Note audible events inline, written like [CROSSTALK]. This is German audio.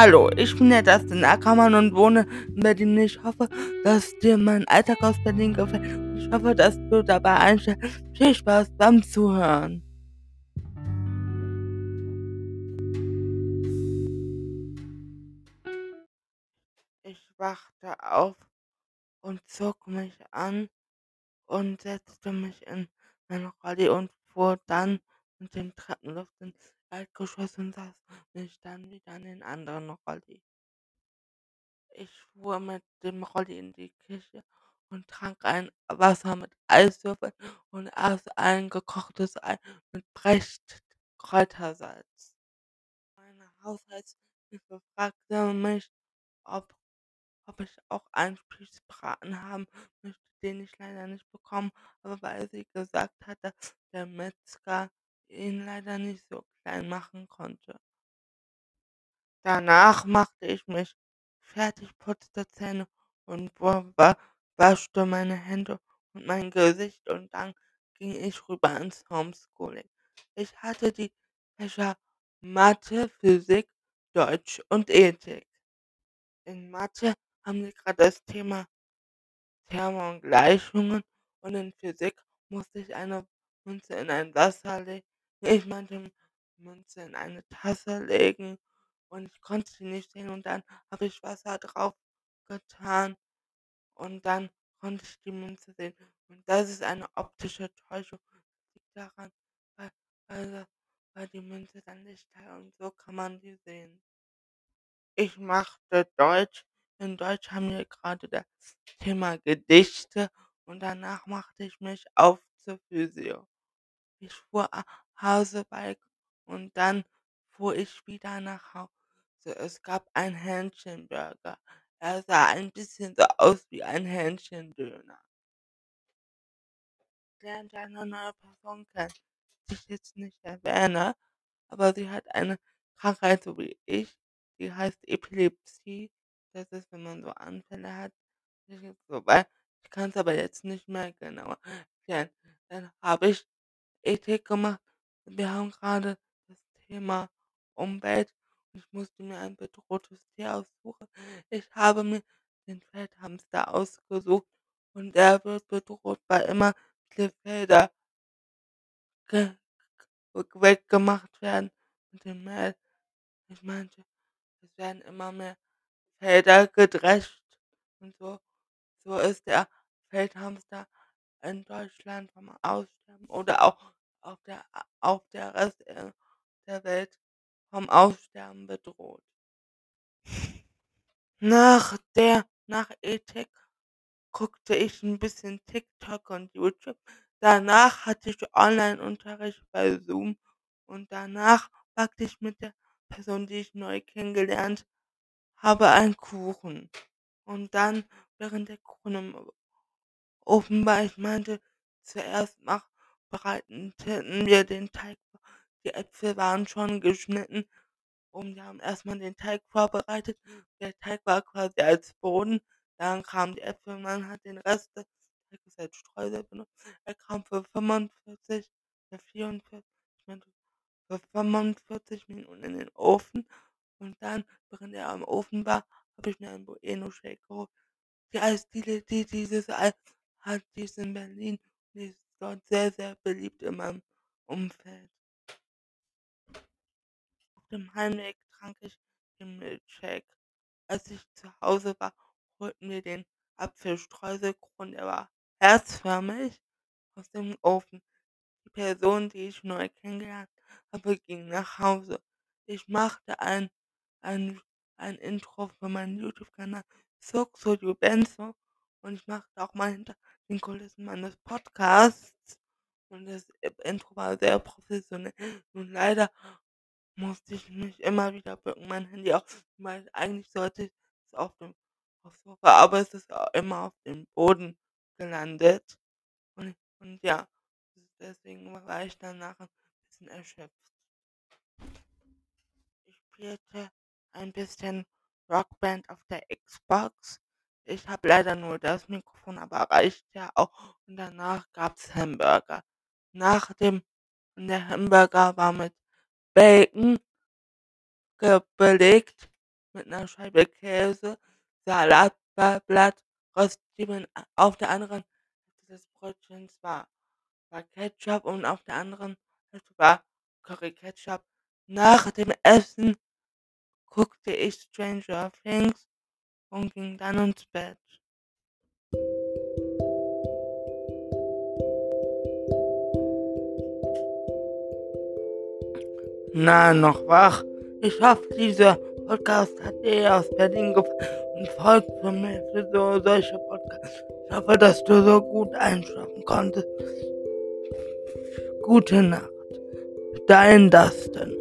Hallo, ich bin der Dustin Ackermann und wohne in Berlin. Ich hoffe, dass dir mein Alltag aus Berlin gefällt. Ich hoffe, dass du dabei einstellst. Viel Spaß beim Zuhören. Ich wachte auf und zog mich an und setzte mich in mein Rolli und fuhr dann mit dem Treppenlift ins Erdgeschoss und [LAUGHS] saß mich dann wieder in den anderen Rolli. Ich fuhr mit dem Rolli in die Küche und trank ein Wasser mit Eiswürfeln und aß ein gekochtes Ei mit Brecht Kräutersalz. Meine Haushaltshilfe fragte mich, ob ob ich auch einen Spießbraten haben möchte, den ich leider nicht bekommen habe, weil sie gesagt hat, dass der Metzger ihn leider nicht so klein machen konnte. Danach machte ich mich fertig, putzte Zähne und wa wa waschte meine Hände und mein Gesicht und dann ging ich rüber ins Homeschooling. Ich hatte die Fächer Mathe, Physik, Deutsch und Ethik. In Mathe haben wir gerade das Thema Terme und Gleichungen und in Physik musste ich eine Münze in ein Wasser legen. Ich meinte Münze in eine Tasse legen und ich konnte sie nicht sehen und dann habe ich Wasser drauf getan und dann konnte ich die Münze sehen. Und das ist eine optische Täuschung. Das liegt daran, weil, weil, weil die Münze dann Lichtteil und so kann man die sehen. Ich machte Deutsch. In Deutsch haben wir gerade das Thema Gedichte und danach machte ich mich auf zur Physio. Ich fuhr Hausebike und dann fuhr ich wieder nach Hause. Es gab einen Hähnchenburger. Er sah ein bisschen so aus wie ein Hähnchendöner. Lernte eine neue Person kennen, die ich jetzt nicht erwähne, aber sie hat eine Krankheit so wie ich, die heißt Epilepsie. Das ist, wenn man so Anfälle hat. Wobei, ich kann es aber jetzt nicht mehr genauer erklären. Dann habe ich Ethik gemacht. Wir haben gerade das Thema Umwelt und ich musste mir ein bedrohtes Tier aussuchen. Ich habe mir den Feldhamster ausgesucht und der wird bedroht, weil immer viele Felder ge weggemacht werden mit dem Mehl. Ich meinte, es werden immer mehr Felder gedrescht und so. So ist der Feldhamster in Deutschland vom Aussterben oder auch auf der auf der Rest äh, der Welt vom Aussterben bedroht. Nach der nach Ethik guckte ich ein bisschen TikTok und YouTube. Danach hatte ich Online-Unterricht bei Zoom und danach backte ich mit der Person, die ich neu kennengelernt habe, einen Kuchen. Und dann, während der Kuchen im Ofen war, ich meinte, zuerst mach bereiteten wir den Teig. Die Äpfel waren schon geschnitten und wir haben erst mal den Teig vorbereitet. Der Teig war quasi als Boden. Dann kamen die Äpfel man hat den Rest des Teiges als Streusel benutzt. Er kam für 45, für 44, ich meinte für 45 Minuten in den Ofen. Und dann, während er am Ofen war, habe ich mir einen Bueno Shake geholt. Die Eisdiele, die dieses Eis hat, die ist in Berlin. Die ist dort sehr, sehr beliebt in meinem Umfeld. Auf dem Heimweg trank ich den Milkshake. Als ich zu Hause war, holten wir den Apfelstreuselkuchen, der war herzförmig aus dem Ofen. Die Person, die ich neu kennengelernt habe, ging nach Hause. Ich machte ein, ein, ein Intro für meinen YouTube-Kanal Soxo Benzo und ich machte auch mal hinter den Kulissen meines Podcasts und das Intro war sehr professionell. Und leider musste ich mich immer wieder bücken, mein Handy auch, weil eigentlich sollte ich es auf dem aufs Sofa, aber es ist auch immer auf dem Boden gelandet. Und, und ja, deswegen war ich danach ein bisschen erschöpft. Ich spielte ein bisschen Rockband auf der Xbox. Ich habe leider nur das Mikrofon, aber reicht ja auch. Und danach gab's Hamburger. Nach dem der Hamburger war mit Bacon belegt mit 'ner Scheibe Käse, Salatblatt, Röstzwiebeln. Auf der anderen Hälfte des Brötchens war war Ketchup und auf der anderen Hälfte war Curry-Ketchup. Nach dem Essen guckte ich Stranger Things und ging dann ins Bett. Na, noch wach? Ich hoffe, dieser Podcast hat dir aus Berlin gefallen und folgt mir für so solche Podcasts. Ich hoffe, dass du so gut einschlafen konntest. Gute Nacht. Dein Dustin.